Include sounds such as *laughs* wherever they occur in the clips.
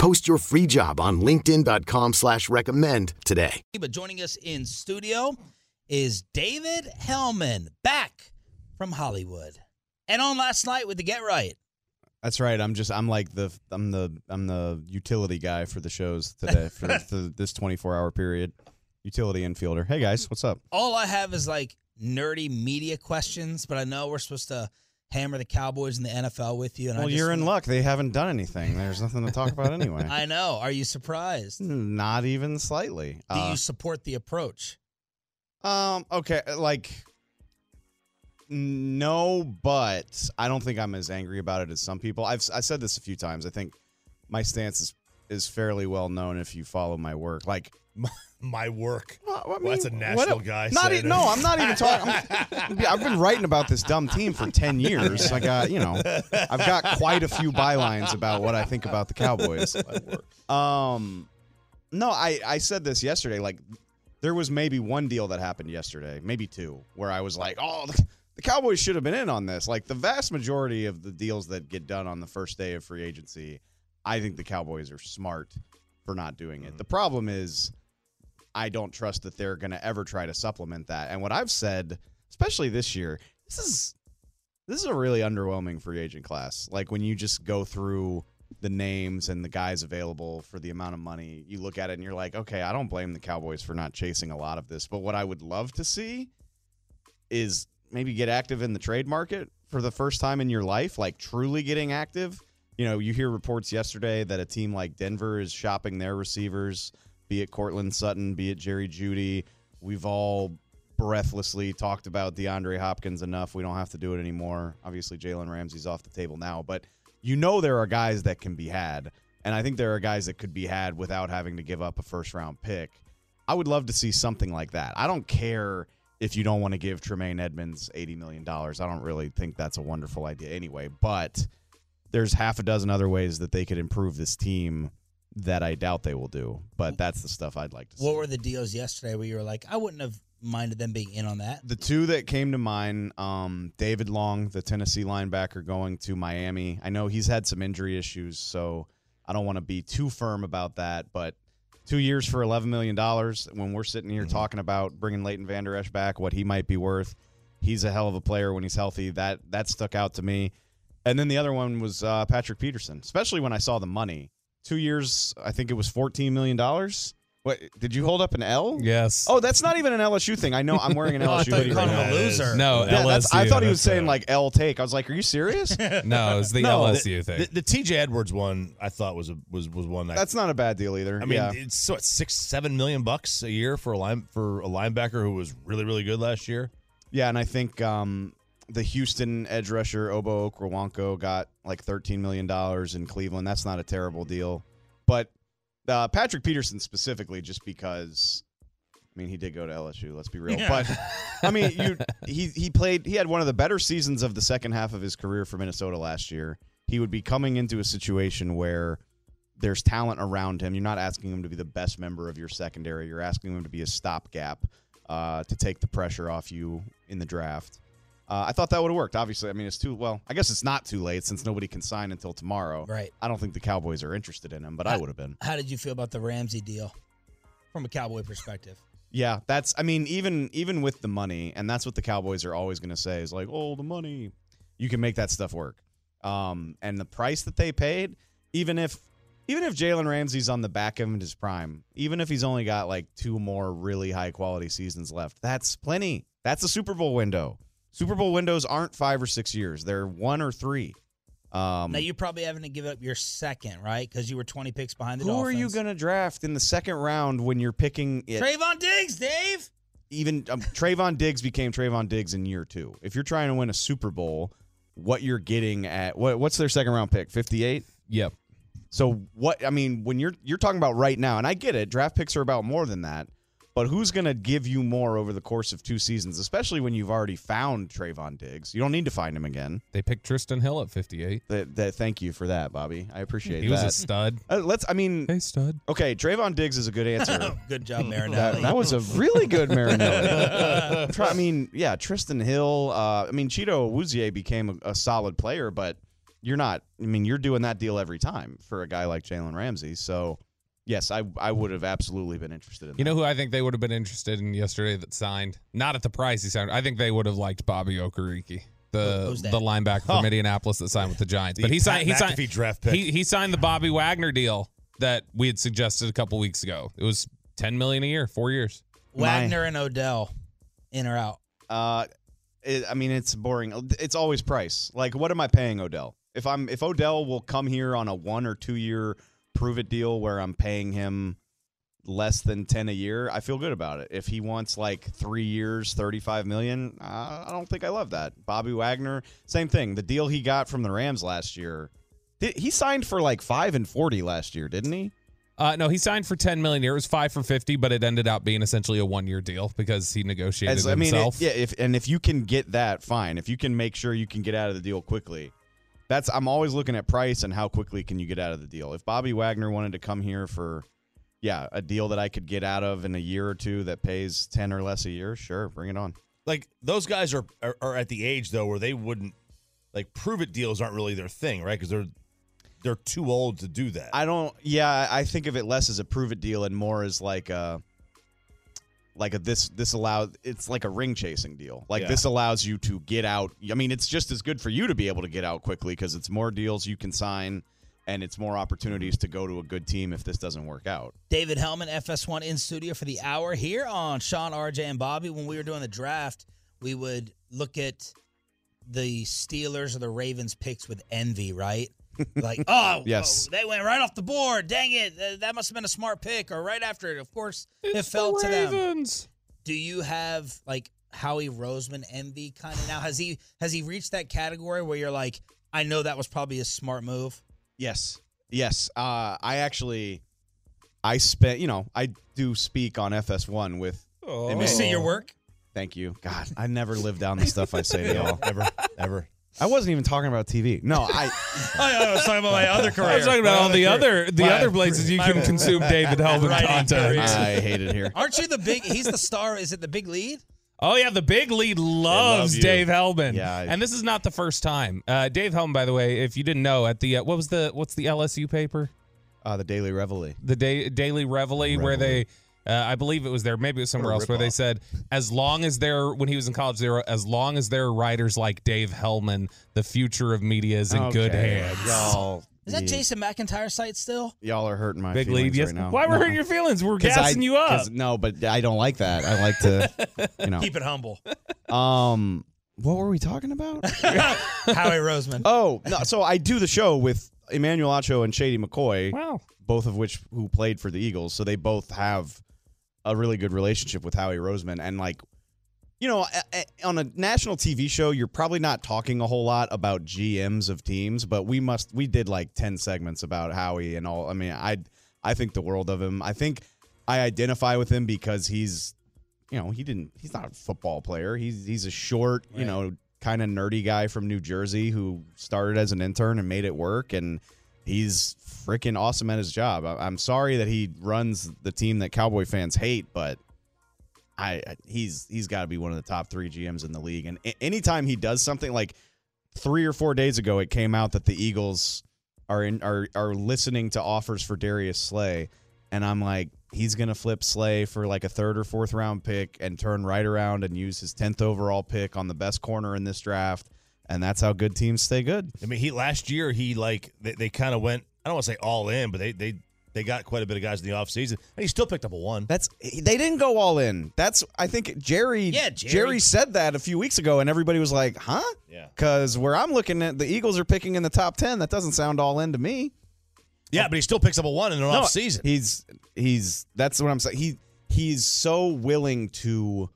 Post your free job on LinkedIn.com slash recommend today. But joining us in studio is David Helman, back from Hollywood. And on last night with the Get Right. That's right. I'm just I'm like the I'm the I'm the utility guy for the shows today for, *laughs* for this 24 hour period. Utility infielder. Hey guys, what's up? All I have is like nerdy media questions, but I know we're supposed to hammer the Cowboys and the NFL with you. And I Well, you're in luck. They haven't done anything. There's nothing to talk about anyway. *laughs* I know. Are you surprised? Not even slightly. Do Uh, you support the approach? Um. Okay. Like. No, but I don't think I'm as angry about it as some people. I've I said this a few times. I think my stance is is fairly well known if you follow my work. Like *laughs* My work. Well, I Well, that's a national what- guy Not e- no, I'm not even talking. I'm- *laughs* I've been writing about this dumb team for ten years. I got you know, I've got quite a few bylines about what I think about the Cowboys. *laughs* Um, no, I I said this yesterday. Like, there was maybe one deal that happened yesterday, maybe two, where I was like, oh. The, the Cowboys should have been in on this. Like the vast majority of the deals that get done on the first day of free agency, I think the Cowboys are smart for not doing it. Mm-hmm. The problem is I don't trust that they're going to ever try to supplement that. And what I've said, especially this year, this is this is a really underwhelming free agent class. Like when you just go through the names and the guys available for the amount of money, you look at it and you're like, okay, I don't blame the Cowboys for not chasing a lot of this. But what I would love to see is maybe get active in the trade market for the first time in your life, like truly getting active. You know, you hear reports yesterday that a team like Denver is shopping their receivers, be it Courtland Sutton, be it Jerry Jeudy. We've all breathlessly talked about DeAndre Hopkins enough. We don't have to do it anymore. Obviously, Jalen Ramsey's off the table now, but you know there are guys that can be had. And I think there are guys that could be had without having to give up a first round pick. I would love to see something like that. I don't care if you don't want to give Tremaine Edmunds $80 million. I don't really think that's a wonderful idea anyway, but there's half a dozen other ways that they could improve this team that I doubt they will do. But that's the stuff I'd like to see. What were the deals yesterday where you were like, I wouldn't have minded them being in on that? The two that came to mind, um, David Long, the Tennessee linebacker, going to Miami. I know he's had some injury issues, so I don't want to be too firm about that. But two years for $11 million, when we're sitting here talking about bringing Leighton Vander Esch back, what he might be worth, he's a hell of a player when he's healthy. That that stuck out to me. And then the other one was uh, Patrick Peterson, especially when I saw the money. Two years, I think it was $14 million. What did you hold up an L? Yes. Oh, that's not even an LSU thing. I know I'm wearing an *laughs* Oh, I LSU thought hoodie you right called him now. a loser. No, Yeah, that's, I thought he was saying like L take. I was like, are you serious? *laughs* No, it's the No, LSU the, thing. The, the TJ Edwards one I thought was a, was was one that That's not a bad deal either. I mean yeah. it's what six seven million bucks a year for a line for a linebacker who was really really good last year. yeah, and I think um, the Houston edge rusher Ogbo Okoronkwo got like thirteen million dollars in Cleveland. That's not a terrible deal, but uh, Patrick Peterson specifically, just because. I mean, he did go to LSU. Let's be real, but I mean, you *laughs* he he played. He had one of the better seasons of the second half of his career for Minnesota last year. He would be coming into a situation where there's talent around him. You're not asking him to be the best member of your secondary. You're asking him to be a stopgap uh, to take the pressure off you in the draft. Uh, I thought that would have worked. Obviously, I mean, it's too well. I guess it's not too late since nobody can sign until tomorrow. Right. I don't think the Cowboys are interested in him, but I would have been. How did you feel about the Ramsey deal from a Cowboy perspective? Yeah, that's. I mean, even even with the money, and that's what the Cowboys are always going to say is like, "Oh, the money." You can make that stuff work. Um, and the price that they paid, even if even if Jalen Ramsey's on the back end of his prime, even if he's only got like two more really high quality seasons left, that's plenty. That's a Super Bowl window. Super Bowl windows aren't five or six years; they're one or three. Um, Now you're probably having to give up your second, right? Because you were 20 picks behind the who are Dolphins. you going to draft in the second round when you're picking it? Trevon Diggs, Dave. even um, *laughs* Trevon Diggs became Trevon Diggs in year two. If you're trying to win a Super Bowl, what you're getting at what what's their second round pick? Fifty eight. Yep. So what I mean when you're you're talking about right now, and I get it, draft picks are about more than that. But who's going to give you more over the course of two seasons, especially when you've already found Trevon Diggs? You don't need to find him again. They picked Trysten Hill at 58. That, that thank you for that, Bobby. I appreciate He that. was a stud. Uh, let's. I mean, Hey, stud. okay, Trevon Diggs is a good answer. *laughs* Good job, Marinelli. That, that was a really good *laughs* Marinelli. I mean, yeah, Trysten Hill. Uh, I mean, Chido Awuzie became a, a solid player, but you're not. I mean, you're doing that deal every time for a guy like Jalen Ramsey. So, yes, I I would have absolutely been interested in. You that. know who I think they would have been interested in yesterday that signed? Not at the price he signed. I think they would have liked Bobby Okereke, the the linebacker from Oh. Indianapolis that signed with the Giants. The but he signed he Pat signed draft pick. He, he signed the Bobby Wagner deal that we had suggested a couple weeks ago. It was ten million a year, four years. Wagner and Odell, in or out? Uh, it, I mean, it's boring. It's always price. Like, what am I paying Odell? If I'm if Odell will come here on a one or two year prove it deal where I'm paying him less than 10 a year, I feel good about it. If he wants like 3 years, 35 million, I don't think I love that. Bobby Wagner, same thing. The deal he got from the Rams last year, he signed for like 5 and 40 last year, didn't he? Uh, no, he signed for ten million. It was five for fifty, but it ended up being essentially a one year deal because he negotiated As, I mean, himself. it- yeah, if and if you can get that, fine. If you can make sure you can get out of the deal quickly, that's I'm always looking at price and how quickly can you get out of the deal. If Bobby Wagner wanted to come here for, yeah, a deal that I could get out of in a year or two that pays ten or less a year, sure, bring it on. like those guys are, are are at the age though where they wouldn't like prove it deals aren't really their thing, right? Because they're they're too old to do that. I don't. Yeah, I think of it less as a prove it deal and more as like a, like a this this allows. It's like a ring chasing deal. Like Yeah. this allows you to get out. I mean, it's just as good for you to be able to get out quickly because it's more deals you can sign, and it's more opportunities to go to a good team if this doesn't work out. David Helman, FS1 in studio for the hour here on Shan, RJ, and Bobby. When we were doing the draft, we would look at the Steelers or the Ravens picks with envy, right? Like, *laughs* oh, Yes. oh, they went right off the board. Dang it. That must have been a smart pick. Or right after it, of course, it fell to them. Do you have like Howie Roseman envy kind of now? Has he has he reached that category where you're like, I know that was probably a smart move? Yes. Yes. Uh, I actually, I spent. You know, I do speak on FS1 with. Let me see your work. Thank you. God, I never live down the stuff I say to y'all. *laughs* ever ever. I wasn't even talking about TV. No, *laughs* I. I was talking about my other *laughs* career. I was talking about all the other the My- other places you can consume David Helman *laughs* content. I hate it here. Aren't you the big? He's the star. Is it the big lead? Oh yeah, the big lead loves you. Dave Helman. Yeah, I- and this is not the first time. Uh, Dave Helman, by the way, if you didn't know, at the uh, what was the what's the LSU paper? Uh, the Daily Reveille. The day, Daily Reveille, where they, uh, I believe it was there, maybe it was somewhere else, where they said as long as they're when he was in college, they were as long as there are writers like Dave Helman, the future of media is in good hands. Y'all, *laughs* Is that yeah, Jason McIntyre site still? Y'all are hurting my Big feelings lead, yes. right now. Why we're No. hurting your feelings? We're gassing I- you up. No, but I don't like that. I like to, you know. *laughs* Keep it humble. Um, what were we talking about? *laughs* Howie Roseman. oh, no. So I do the show with Emmanuel Acho and Shady McCoy, Wow. both of which who played for the Eagles. So they both have a really good relationship with Howie Roseman, and like. You know, on a national TV show, you're probably not talking a whole lot about GMs of teams, but we must. We did like ten segments about Howie and all. I mean, I I think the world of him. I think I identify with him because he's, you know, he didn't. He's not a football player. He's he's a short, you know, kind of nerdy guy from New Jersey who started as an intern and made it work, and he's freaking awesome at his job. I, I'm sorry that he runs the team that Cowboy fans hate, but I I- he's he's got to be one of the top three GMs in the league. And anytime he does something like three or four days ago, it came out that the Eagles are in are are listening to offers for Darius Slay, and I'm like, he's gonna flip Slay for like a third or fourth round pick and turn right around and use his tenth overall pick on the best corner in this draft. And that's how good teams stay good. I mean, he last year he like they, they kind of went. I don't want to say all in, but they they they got quite a bit of guys in the offseason, and he still picked up a one. That's they didn't go all in. That's I think Jerry. Yeah, Jerry. said that a few weeks ago, and everybody was like, "Huh?" Yeah. Because where I'm looking at, the Eagles are picking in the top ten. That doesn't sound all in to me. Yeah, but he still picks up a one in an No, off season. He's he's that's what I'm saying. He he's so willing to.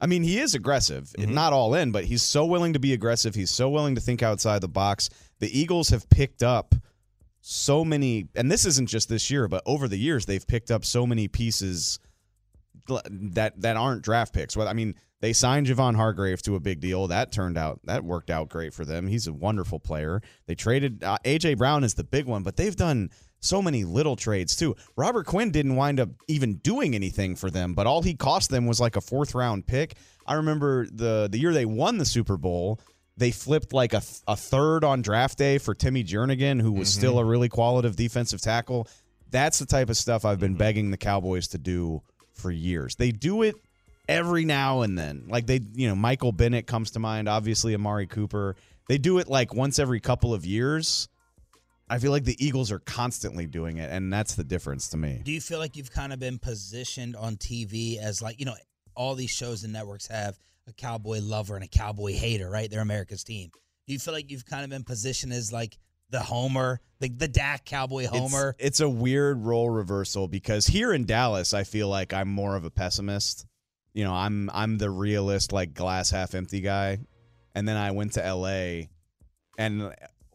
I mean, he is aggressive, Mm-hmm. not all in, but he's so willing to be aggressive. He's so willing to think outside the box. The Eagles have picked up so many, and this isn't just this year, but over the years they've picked up so many pieces that that aren't draft picks. Well, I mean, they signed Javon Hargrave to a big deal. That turned out that worked out great for them. He's a wonderful player. They traded uh, AJ Brown is the big one, but they've done so many little trades too. Robert Quinn didn't wind up even doing anything for them, but all he cost them was like a fourth round pick. I remember the the year they won the Super Bowl. They flipped like a, a third on draft day for Timmy Jernigan, who was still a really qualitative defensive tackle. That's the type of stuff I've been begging the Cowboys to do for years. They do it every now and then. Like they, you know, Michael Bennett comes to mind, obviously Amari Cooper. They do it like once every couple of years. I feel like the Eagles are constantly doing it, and that's the difference to me. Do you feel like you've kind of been positioned on TV as like, you know, all these shows and networks have a cowboy lover and a cowboy hater, right? They're America's team. Do you feel like you've kind of been positioned as like the homer, the the Dak cowboy homer? It's, it's a weird role reversal because here in Dallas, I feel like I'm more of a pessimist. You know, I'm I'm the realist, like glass half empty guy. And then I went to LA and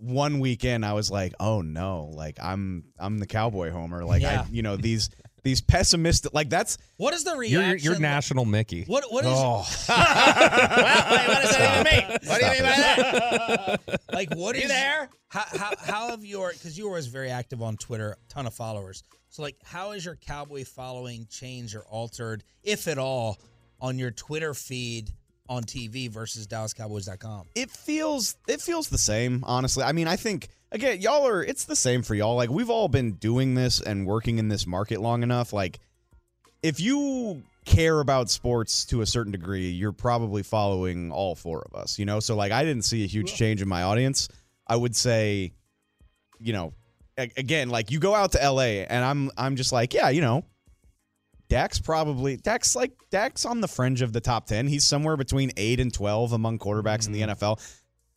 one weekend I was like, oh no, like I'm I'm the cowboy homer. Like Yeah. I you know, these *laughs* these pessimistic like that's what is the You're, reaction? you're, you're national Mickey. What what is oh *laughs* what does that even mean? What do you mean by that? like, what is there? How how how have your because you were always very active on Twitter, ton of followers. So like, how has your cowboy following changed or altered, if at all, on your Twitter feed on TV versus DallasCowboys.com? it feels it feels the same honestly. I mean i think again y'all are it's the same for y'all. Like we've all been doing this and working in this market long enough. Like if you care about sports to a certain degree you're probably following all four of us you know? So like i didn't see a huge change in my audience. I would say you know again like you go out to la and i'm i'm just like yeah you know Dak's probably Dak's like Dak's on the fringe of the top 10. He's somewhere between 8 and 12 among quarterbacks in the NFL.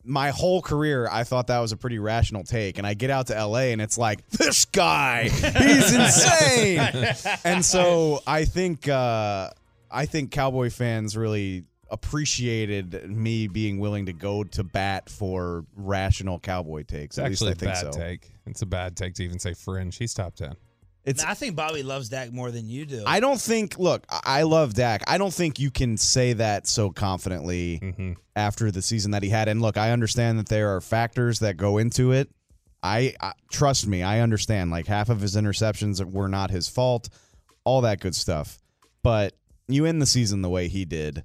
My whole career I thought that was a pretty rational take and I get out to LA and it's like this guy, he's *laughs* insane. *laughs* and so I think uh I think Cowboy fans really appreciated me being willing to go to bat for rational Cowboy takes. It's At least actually I a think bad so. take. It's a bad take to even say fringe. He's top 10. It's I think Bobby loves Dak more than you do. I don't think. Look, I I love Dak. I don't think you can say that so confidently Mm-hmm. after the season that he had. And look, I understand that there are factors that go into it. I, I trust me. I understand. Like half of his interceptions were not his fault. All that good stuff. But you end the season the way he did.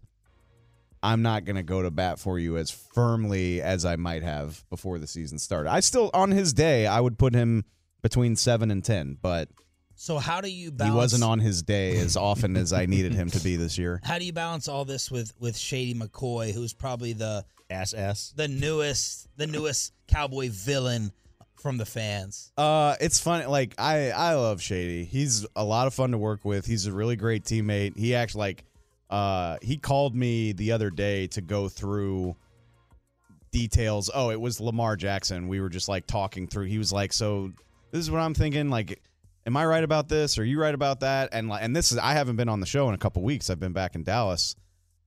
I'm not going to go to bat for you as firmly as I might have before the season started. I still, on his day, I would put him between seven and ten, but so how do you balance? he wasn't on his day as often as I needed him to be this year. *laughs* How do you balance all this with with Shady McCoy, who's probably the Ass ass. the newest the newest cowboy villain from the fans? Uh, it's funny. Like I, I love Shady. He's a lot of fun to work with. He's a really great teammate. He acts like, uh, he called me the other day to go through details. Oh, it was Lamar Jackson. We were just like talking through. He was like, "So this is what I'm thinking. Like, am I right about this? Are you right about that?" And like, and this is I haven't been on the show in a couple weeks. I've been back in Dallas,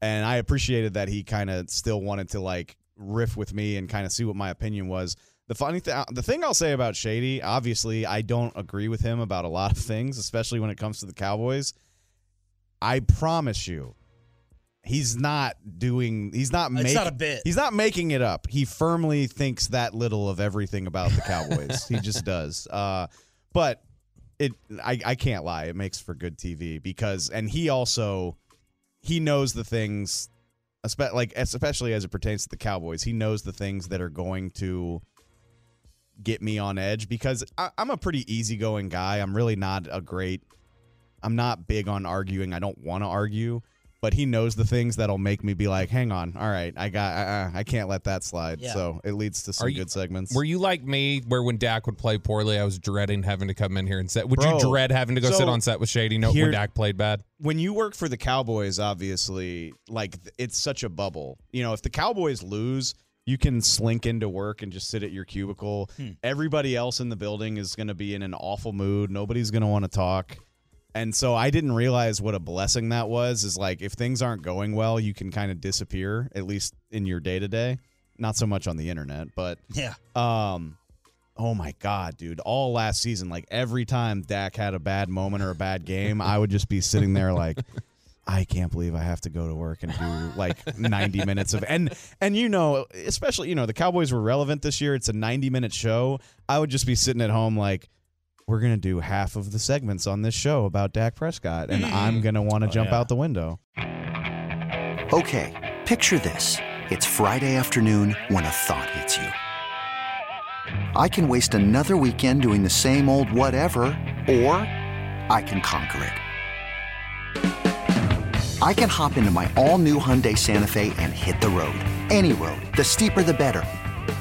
and I appreciated that he kind of still wanted to like riff with me and kind of see what my opinion was. The funny thing, the thing I'll say about Shady, obviously, I don't agree with him about a lot of things, especially when it comes to the Cowboys. I promise you, he's not doing. He's not It's making. not a bit. He's not making it up. He firmly thinks that little of everything about the Cowboys. he just does. *laughs* Uh, but it, I, I can't lie. It makes for good TV because, and he also, he knows the things, espe- like especially as it pertains to the Cowboys. He knows the things that are going to get me on edge because I, I'm a pretty easygoing guy. I'm really not a great. I'm not big on arguing. I don't want to argue. but he knows the things that'll make me be like, "Hang on, all right, I got, uh, I can't let that slide." Yeah. So it leads to some Are you- good segments. Were you like me, where when Dak would play poorly, I was dreading having to come in here and set? Would Bro, you dread having to go so sit on set with Shady? No, here- when Dak played bad. when you work for the Cowboys, obviously, like it's such a bubble. You know, if the Cowboys lose, you can slink into work and just sit at your cubicle. Everybody else in the building is going to be in an awful mood. Nobody's going to want to talk. And so I didn't realize what a blessing that was. Is like if things aren't going well, you can kind of disappear, at least in your day to day. Not so much on the internet, but Yeah. um, oh my god, dude! All last season, like every time Dak had a bad moment or a bad game, I would just be sitting there like, *laughs* I can't believe I have to go to work and do like 90 minutes of and and you know, especially you know, the Cowboys were relevant this year. It's a 90 minute show. I would just be sitting at home like. We're gonna do half of the segments on this show about Dak Prescott, and mm. I'm gonna want to oh, jump out the window. Okay, picture this. It's Friday afternoon when a thought hits you. I can waste another weekend doing the same old whatever, or I can conquer it. I can hop into my all new Hyundai Santa Fe and hit the road. Any road. The steeper, the better.